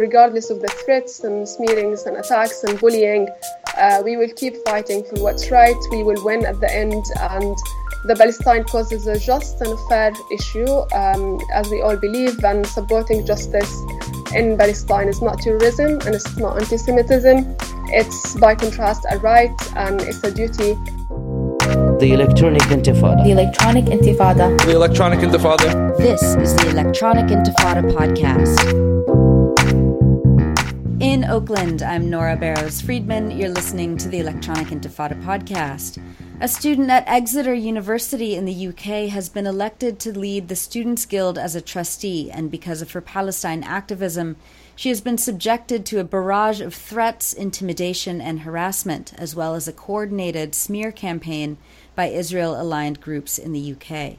regardless of the threats and smearings and attacks and bullying, uh, we will keep fighting for what's right. We will win at the end, and the Palestine cause is a just and a fair issue, um, as we all believe, and supporting justice in Palestine is not terrorism and it's not anti Semitism. It's, by contrast, a right and it's a duty. The Electronic Intifada. The Electronic Intifada. The Electronic Intifada. This is the Electronic Intifada podcast. Oakland, I'm Nora Barrows Friedman. You're listening to the Electronic Intifada podcast. A student at Exeter University in the UK has been elected to lead the Students' Guild as a trustee, and because of her Palestine activism, she has been subjected to a barrage of threats, intimidation, and harassment, as well as a coordinated smear campaign by Israel aligned groups in the UK.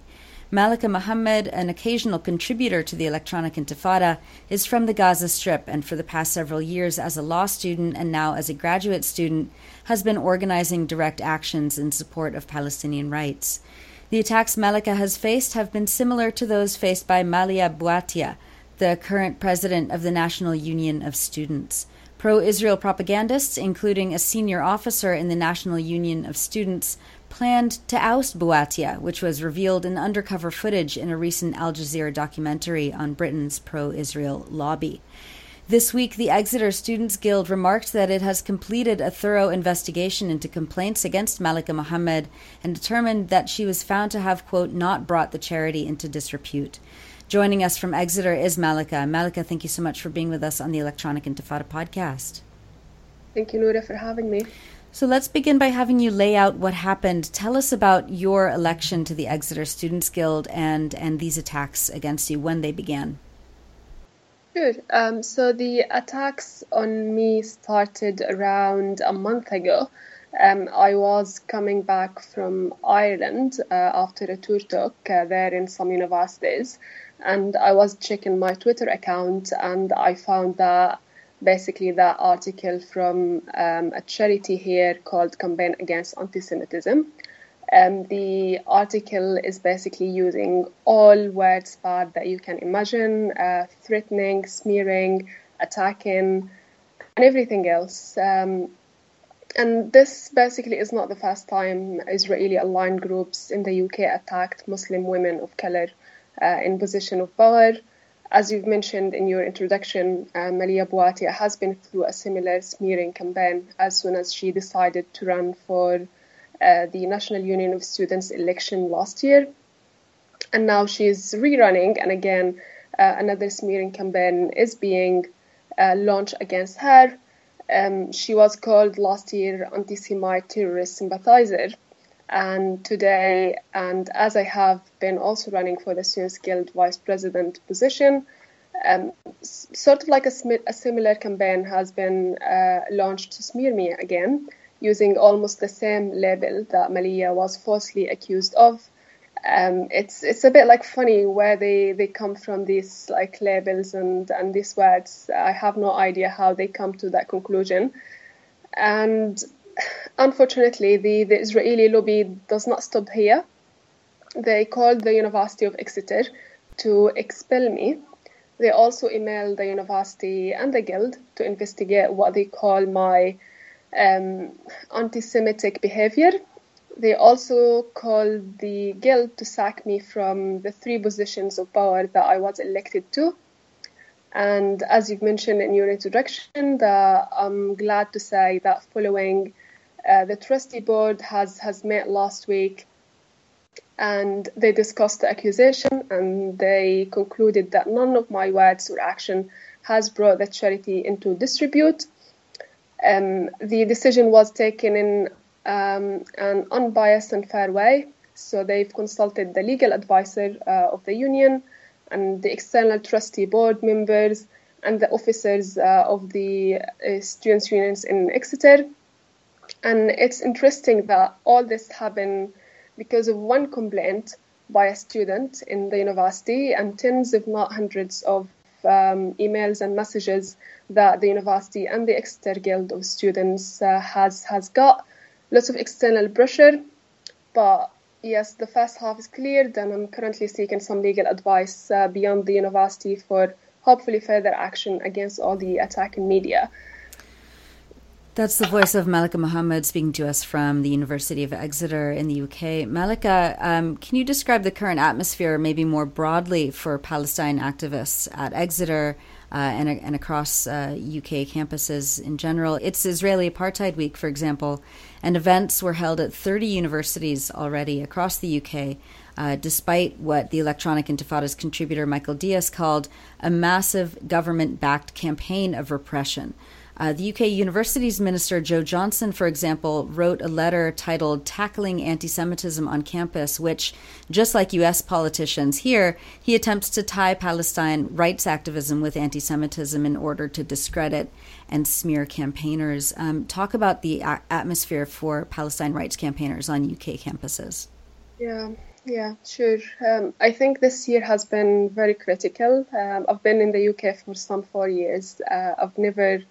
Malaka Mohammed, an occasional contributor to the Electronic Intifada, is from the Gaza Strip and for the past several years as a law student and now as a graduate student has been organizing direct actions in support of Palestinian rights. The attacks Malaka has faced have been similar to those faced by Malia Bouattia, the current president of the National Union of Students. Pro Israel propagandists, including a senior officer in the National Union of Students, planned to oust Bouattia, which was revealed in undercover footage in a recent Al Jazeera documentary on Britain's pro Israel lobby. This week, the Exeter Students Guild remarked that it has completed a thorough investigation into complaints against Malaka Mohammed and determined that she was found to have, quote, not brought the charity into disrepute. Joining us from Exeter is Malaka. Malaka, thank you so much for being with us on the Electronic Intifada podcast. Thank you, Nora, for having me. So let's begin by having you lay out what happened. Tell us about your election to the Exeter Students Guild and, and these attacks against you when they began. Good. Um, so the attacks on me started around a month ago. Um, I was coming back from Ireland uh, after a tour talk uh, there in some universities, and I was checking my Twitter account, and I found that basically that article from um, a charity here called Campaign Against Anti-Semitism. Um, the article is basically using all words bad that you can imagine, uh, threatening, smearing, attacking, and everything else. Um, and this basically is not the first time Israeli aligned groups in the UK attacked Muslim women of color uh, in position of power. As you've mentioned in your introduction, uh, Malia Bouattia has been through a similar smearing campaign as soon as she decided to run for uh, the National Union of Students election last year. And now she's rerunning, and again, uh, another smearing campaign is being uh, launched against her. Um, she was called last year anti Semite terrorist sympathizer and today, and as I have been also running for the Students Guild vice president position, um, sort of like a, a, similar campaign has been uh, launched to smear me again, using almost the same label that Malia was falsely accused of. Um, it's it's a bit like funny where they, they come from these like labels and, and these words. I have no idea how they come to that conclusion. And unfortunately, the, the Israeli lobby does not stop here. They called the University of Exeter to expel me. They also emailed the university and the guild to investigate what they call my um, anti Semitic behavior. They also called the guild to sack me from the three positions of power that I was elected to. And as you've mentioned in your introduction, I'm glad to say that following uh, the trustee board has, has met last week and they discussed the accusation and they concluded that none of my words or action has brought the charity into disrepute. Um, the decision was taken in um, an unbiased and fair way. So they've consulted the legal advisor uh, of the union and the external trustee board members and the officers uh, of the uh, students' unions in Exeter. And it's interesting that all this happened because of one complaint by a student in the university and tens, if not hundreds, of um, emails and messages that the university and the Exeter Guild of Students uh, has has got. Lots of external pressure, but yes, the first half is cleared, and I'm currently seeking some legal advice uh, beyond the university for hopefully further action against all the attacking media. That's the voice of Malaka Mohammed speaking to us from the University of Exeter in the UK. Malaka, um, can you describe the current atmosphere, maybe more broadly, for Palestine activists at Exeter uh, and, and, across uh, UK campuses in general? It's Israeli Apartheid Week, for example, and events were held at 30 universities already across the UK. Uh, despite what the Electronic Intifada's contributor Michael Diaz called a massive government backed campaign of repression. Uh, the UK Universities Minister Jo Johnson, for example, wrote a letter titled Tackling Anti Semitism on Campus, which, just like US politicians here, he attempts to tie Palestine rights activism with anti Semitism in order to discredit and smear campaigners. Um, talk about the a- atmosphere for Palestine rights campaigners on UK campuses. Yeah. Yeah, sure. Um, I think this year has been very critical. Um, I've been in the UK for some four years. Uh, I've never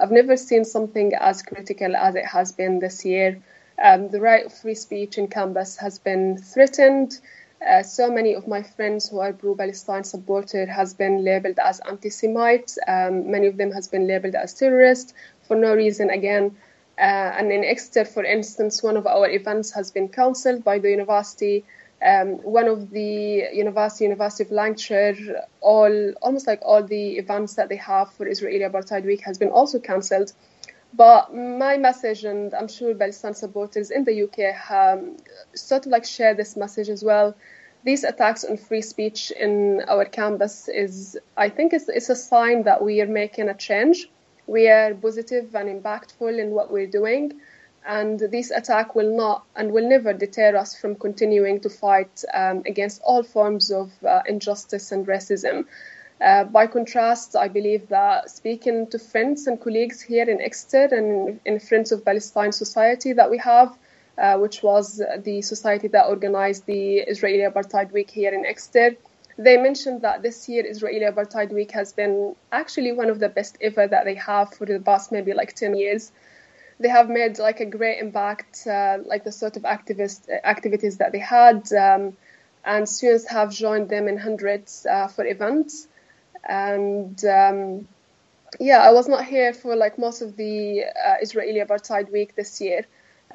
I've never seen something as critical as it has been this year. Um, the right of free speech in campus has been threatened. Uh, so many of my friends who are pro-Palestine supporter has been labeled as anti-Semites. Um, many of them has been labeled as terrorists for no reason. Again, uh, and in Exeter, for instance, one of our events has been cancelled by the university um, one of the university, University of Lancashire, all almost like all the events that they have for Israeli Apartheid Week has been also cancelled. But my message, and I'm sure Palestine supporters in the UK um, sort of like share this message as well. These attacks on free speech in our campus is, I think, it's, it's a sign that we are making a change. We are positive and impactful in what we're doing and this attack will not and will never deter us from continuing to fight um, against all forms of uh, injustice and racism. Uh, by contrast, I believe that speaking to friends and colleagues here in Exeter and in Friends of Palestine Society that we have, uh, which was the society that organized the Israeli Apartheid Week here in Exeter, they mentioned that this year Israeli Apartheid Week has been actually one of the best ever that they have for the past maybe like 10 years they have made like a great impact, uh, like the sort of activist activities that they had, um, and students have joined them in hundreds uh, for events. And um, yeah, I was not here for like most of the uh, Israeli Apartheid Week this year.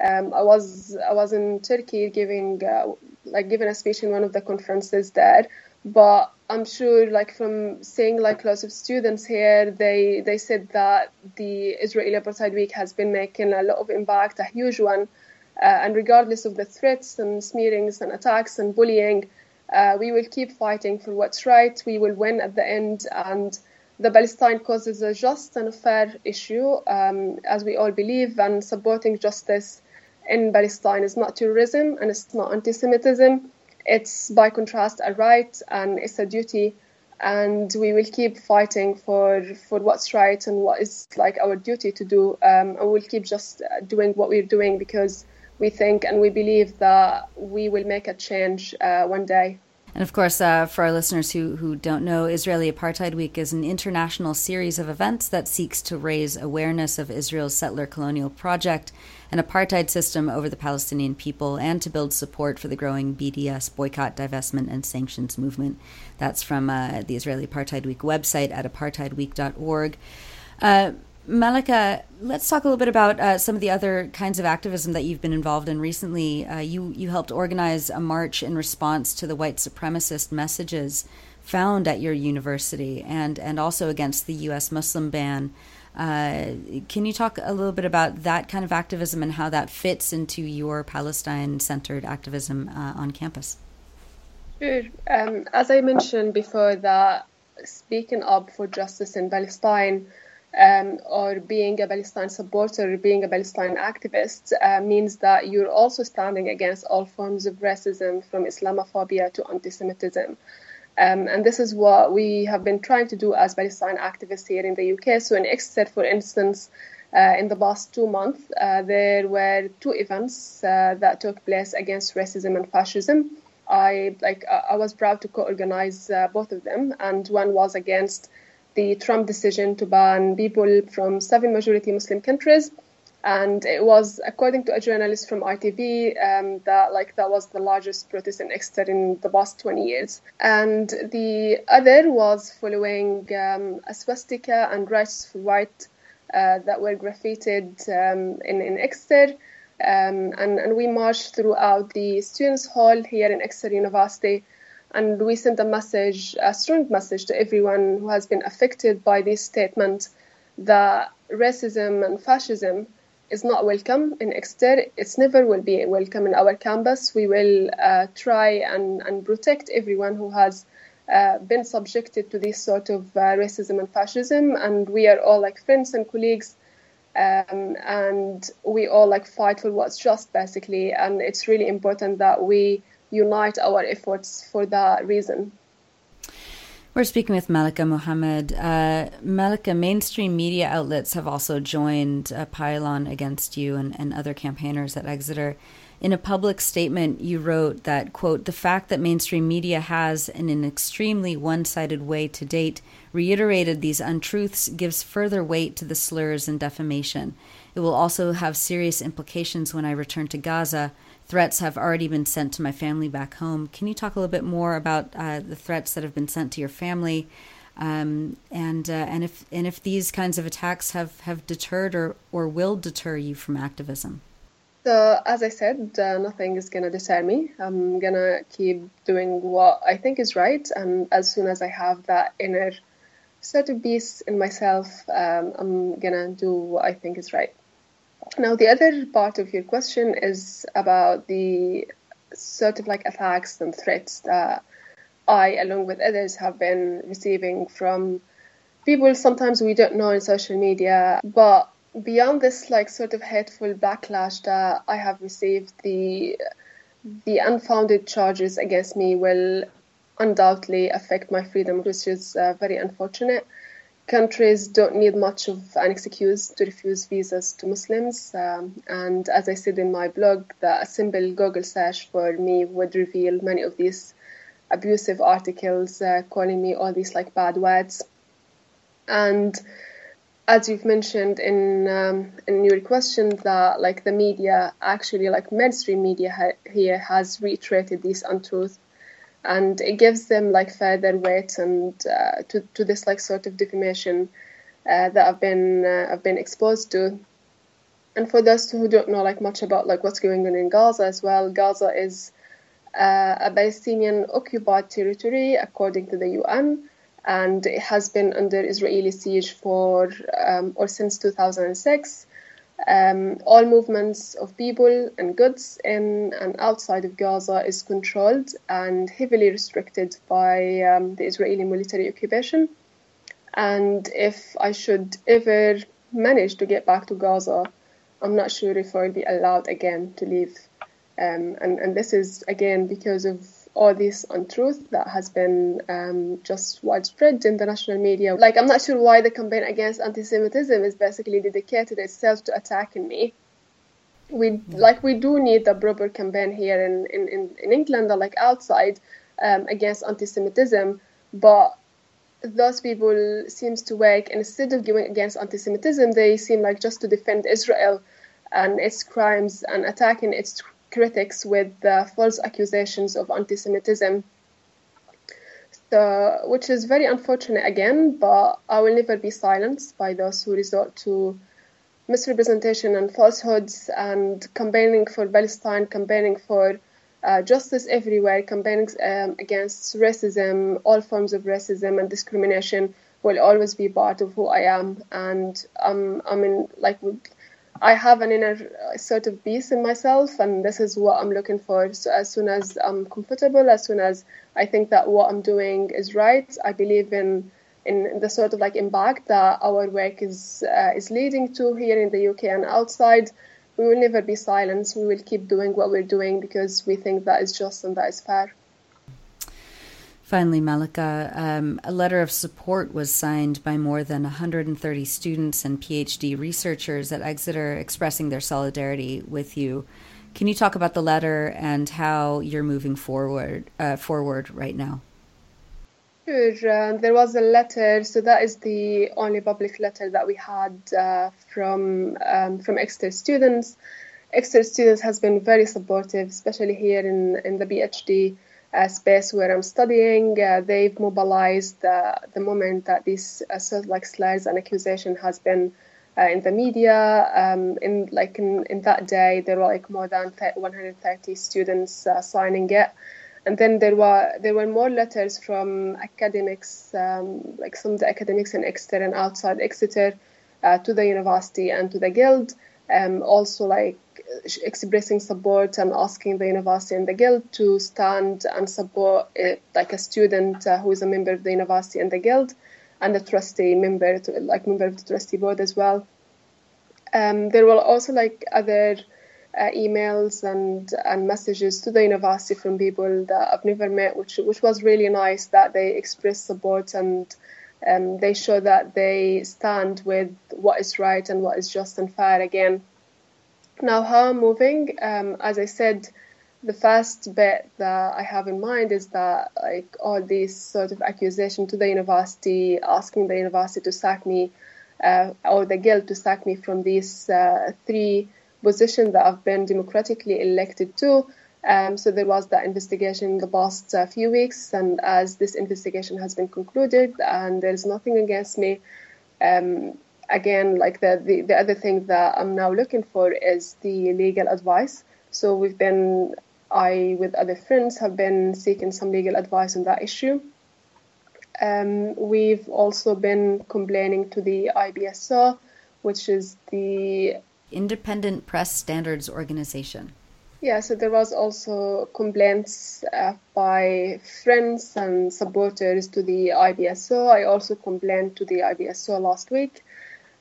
Um, I was I was in Turkey giving uh, like giving a speech in one of the conferences there, but I'm sure, like from seeing like lots of students here, they they said that the Israeli Apartheid Week has been making a lot of impact, a huge one, uh, and regardless of the threats and smearings and attacks and bullying, uh, we will keep fighting for what's right. We will win at the end, and the Palestine cause is a just and a fair issue, um, as we all believe, and supporting justice in Palestine is not terrorism and it's not anti-Semitism it's by contrast a right and it's a duty and we will keep fighting for for what's right and what is like our duty to do um, and we'll keep just doing what we're doing because we think and we believe that we will make a change uh, one day and of course, uh, for our listeners who, who don't know, Israeli Apartheid Week is an international series of events that seeks to raise awareness of Israel's settler colonial project and apartheid system over the Palestinian people and to build support for the growing BDS boycott, divestment, and sanctions movement. That's from uh, the Israeli Apartheid Week website at apartheidweek.org. Uh, Malaka, let's talk a little bit about uh, some of the other kinds of activism that you've been involved in recently. Uh, you you helped organize a march in response to the white supremacist messages found at your university, and and also against the U.S. Muslim ban. Uh, can you talk a little bit about that kind of activism and how that fits into your Palestine-centered activism uh, on campus? Sure. Um, as I mentioned before, that speaking up for justice in Palestine um, or being a Palestine supporter, being a Palestine activist, uh, means that you're also standing against all forms of racism, from Islamophobia to anti-Semitism. Um, and this is what we have been trying to do as Palestine activists here in the UK. So in Exeter, for instance, uh, in the past two months, uh, there were two events uh, that took place against racism and fascism. I like I was proud to co-organize uh, both of them, and one was against the Trump decision to ban people from seven majority Muslim countries. and it was according to a journalist from RTV um, that like that was the largest protest in Exeter in the past 20 years and the other was following um, a swastika and rights for white uh, that were graffitied um, in, in Exeter um, and, and we marched throughout the students hall here in Exeter University and we sent a message a strong message to everyone who has been affected by this statement that racism and fascism is not welcome in Exeter. It's never will be welcome in our campus. We will uh, try and, and protect everyone who has uh, been subjected to this sort of uh, racism and fascism. And we are all like friends and colleagues. Um, and we all like fight for what's just basically. And it's really important that we unite our efforts for that reason. We're speaking with Malaka Mohammed. Uh, Malaka, mainstream media outlets have also joined a pylon against you and, and other campaigners at Exeter. In a public statement, you wrote that, quote, the fact that mainstream media has, in an extremely one sided way to date, reiterated these untruths gives further weight to the slurs and defamation. It will also have serious implications when I return to Gaza threats have already been sent to my family back home. Can you talk a little bit more about uh, the threats that have been sent to your family, um, and uh, and if and if these kinds of attacks have, have deterred or, or will deter you from activism? So as I said, uh, nothing is gonna deter me. I'm gonna keep doing what I think is right, and as soon as I have that inner sort of peace in myself, um, I'm gonna do what I think is right. Now, the other part of your question is about the sort of like attacks and threats that I, along with others, have been receiving from people sometimes we don't know in social media. But beyond this, like sort of hateful backlash that I have received, the the unfounded charges against me will undoubtedly affect my freedom, which is uh, very unfortunate countries don't need much of an excuse to refuse visas to Muslims. Um, and as I said in my blog, a simple Google search for me would reveal many of these abusive articles uh, calling me all these like bad words. And as you've mentioned in um, in your question, that like the media actually like mainstream media ha- here has reiterated these untruths and it gives them like further weight and uh, to to this like sort of defamation uh, that I've been uh, I've been exposed to. And for those who don't know like much about like what's going on in Gaza as well, Gaza is uh, a Palestinian occupied territory according to the UN, and it has been under Israeli siege for um, or since 2006. Um, all movements of people and goods in and outside of Gaza is controlled and heavily restricted by um, the Israeli military occupation. And if I should ever manage to get back to Gaza, I'm not sure if I'll be allowed again to leave. Um, and, and this is again because of all this untruth that has been um, just widespread in the national media. Like, I'm not sure why the campaign against anti-Semitism is basically dedicated itself to attacking me. We like we do need a proper campaign here in in, in, in England or like outside um, against anti-Semitism, but those people seems to work instead of going against anti-Semitism, they seem like just to defend Israel and its crimes and attacking its critics with false accusations of anti-Semitism. So, which is very unfortunate again, but I will never be silenced by those who resort to misrepresentation and falsehoods and campaigning for Palestine, campaigning for uh, justice everywhere, campaigning um, against racism, all forms of racism and discrimination will always be part of who I am. And um, I mean, like, I have an inner uh, sort of peace in myself, and this is what I'm looking for. So as soon as I'm comfortable, as soon as I think that what I'm doing is right, I believe in in the sort of like impact that our work is uh, is leading to here in the UK and outside. We will never be silenced. We will keep doing what we're doing because we think that is just and that is fair. Finally, Malaka, um, a letter of support was signed by more than 130 students and PhD researchers at Exeter expressing their solidarity with you. Can you talk about the letter and how you're moving forward uh, forward right now? Sure. Uh, there was a letter, so that is the only public letter that we had uh, from um, from Exeter students. Exeter students has been very supportive, especially here in in the PhD space where I'm studying. Uh, they've mobilized uh, the moment that this uh, sort of like slurs and accusation has been in the media. Um, in like in, in that day, there were like more than 130 students signing it and then there were there were more letters from academics, um, like some of the academics in Exeter and outside Exeter, uh, to the university and to the guild. Um, also, like expressing support and asking the university and the guild to stand and support uh, like a student uh, who is a member of the university and the guild, and a trustee member, to, like member of the trustee board as well. Um, there were also like other uh, emails and and messages to the university from people that I've never met, which which was really nice that they express support and um, they show that they stand with what is right and what is just and fair again. Now, how I'm moving, um, as I said, the first bit that I have in mind is that like all these sort of accusation to the university, asking the university to sack me, uh, or the guild to sack me from these uh, three positions that I've been democratically elected to. Um, so there was that investigation in the past uh, few weeks, and as this investigation has been concluded and there's nothing against me, um, again, like the, the, the other thing that I'm now looking for is the legal advice. So we've been, I with other friends have been seeking some legal advice on that issue. Um, we've also been complaining to the IPSO, which is the Independent Press Standards Organization. Yeah, so there was also complaints uh, by friends and supporters to the IPSO. I also complained to the IPSO last week.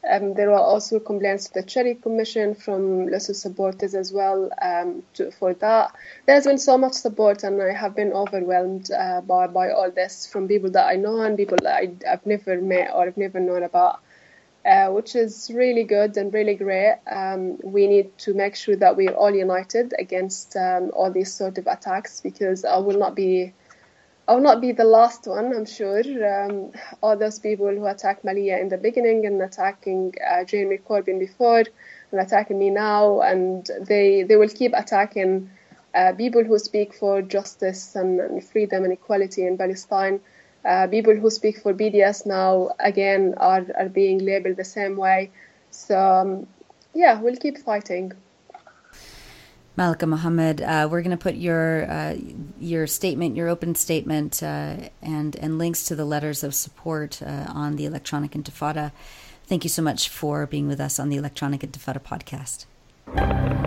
Um, there were also complaints to the Charity Commission from of supporters as well um, to, for that. There's been so much support, and I have been overwhelmed uh, by, by all this from people that I know and people that I, have never met or I've never known about uh, which is really good and really great. Um, we need to make sure that we're all united against um, all these sort of attacks because I will not be. I will not be the last one, I'm sure. Um, all those people who attacked Malia in the beginning and attacking uh, Jeremy Corbyn before and attacking me now, and they they will keep attacking uh, people who speak for justice and, and freedom and equality in Palestine. Uh, people who speak for BDS now again are, are being labeled the same way. So um, yeah, we'll keep fighting. Malaka Mohammed, uh, we're going to put your uh, your statement, your open statement, uh, and and links to the letters of support uh, on the Electronic Intifada. Thank you so much for being with us on the Electronic Intifada podcast.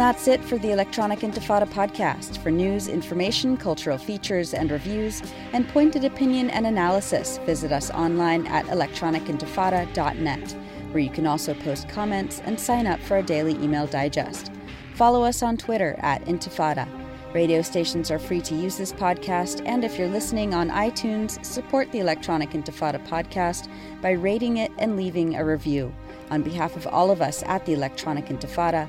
And that's it for the Electronic Intifada podcast. For news, information, cultural features, and reviews, and pointed opinion and analysis, visit us online at electronicintifada.net, where you can also post comments and sign up for a daily email digest. Follow us on Twitter at Intifada. Radio stations are free to use this podcast, and if you're listening on iTunes, support the Electronic Intifada podcast by rating it and leaving a review. On behalf of all of us at the Electronic Intifada,